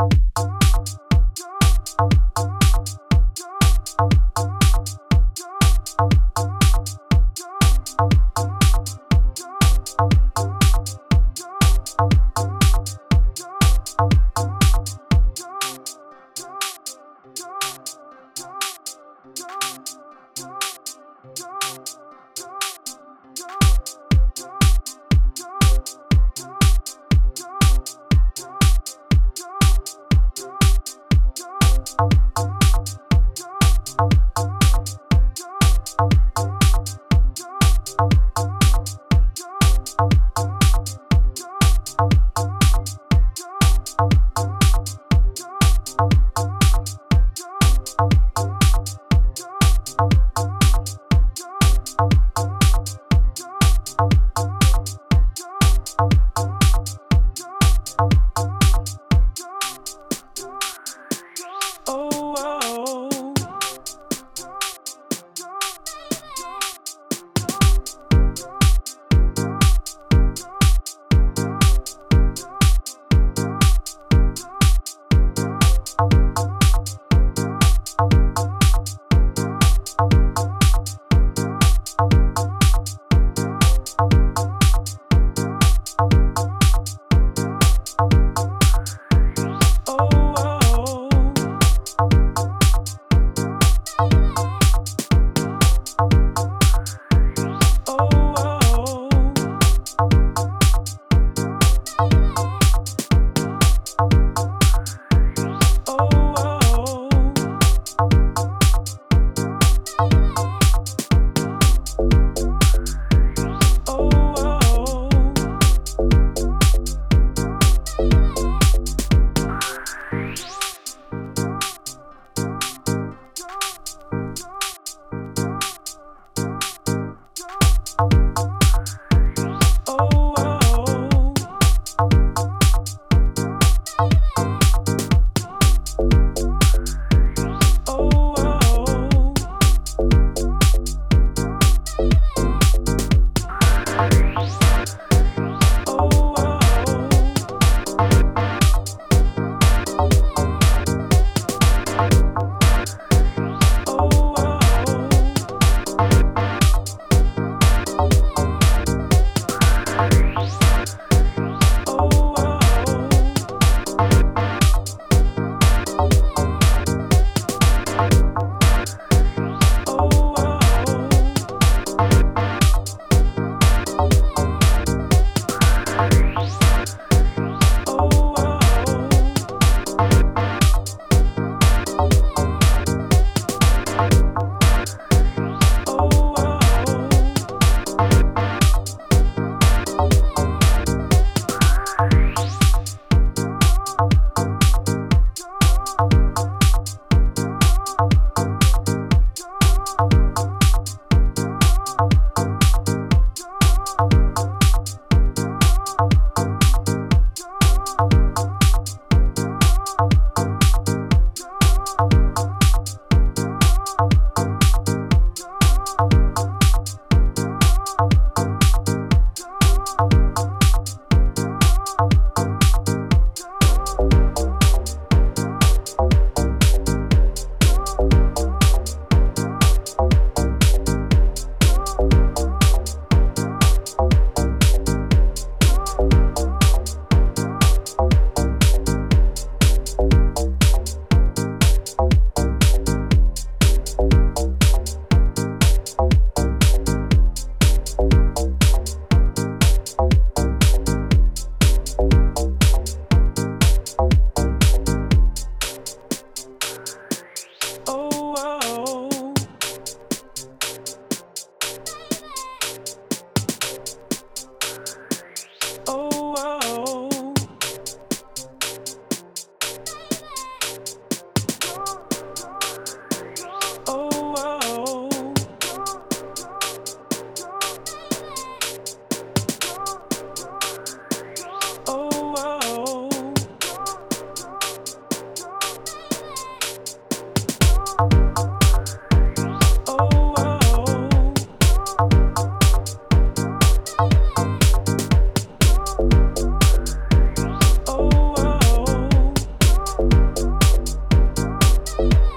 Bye. you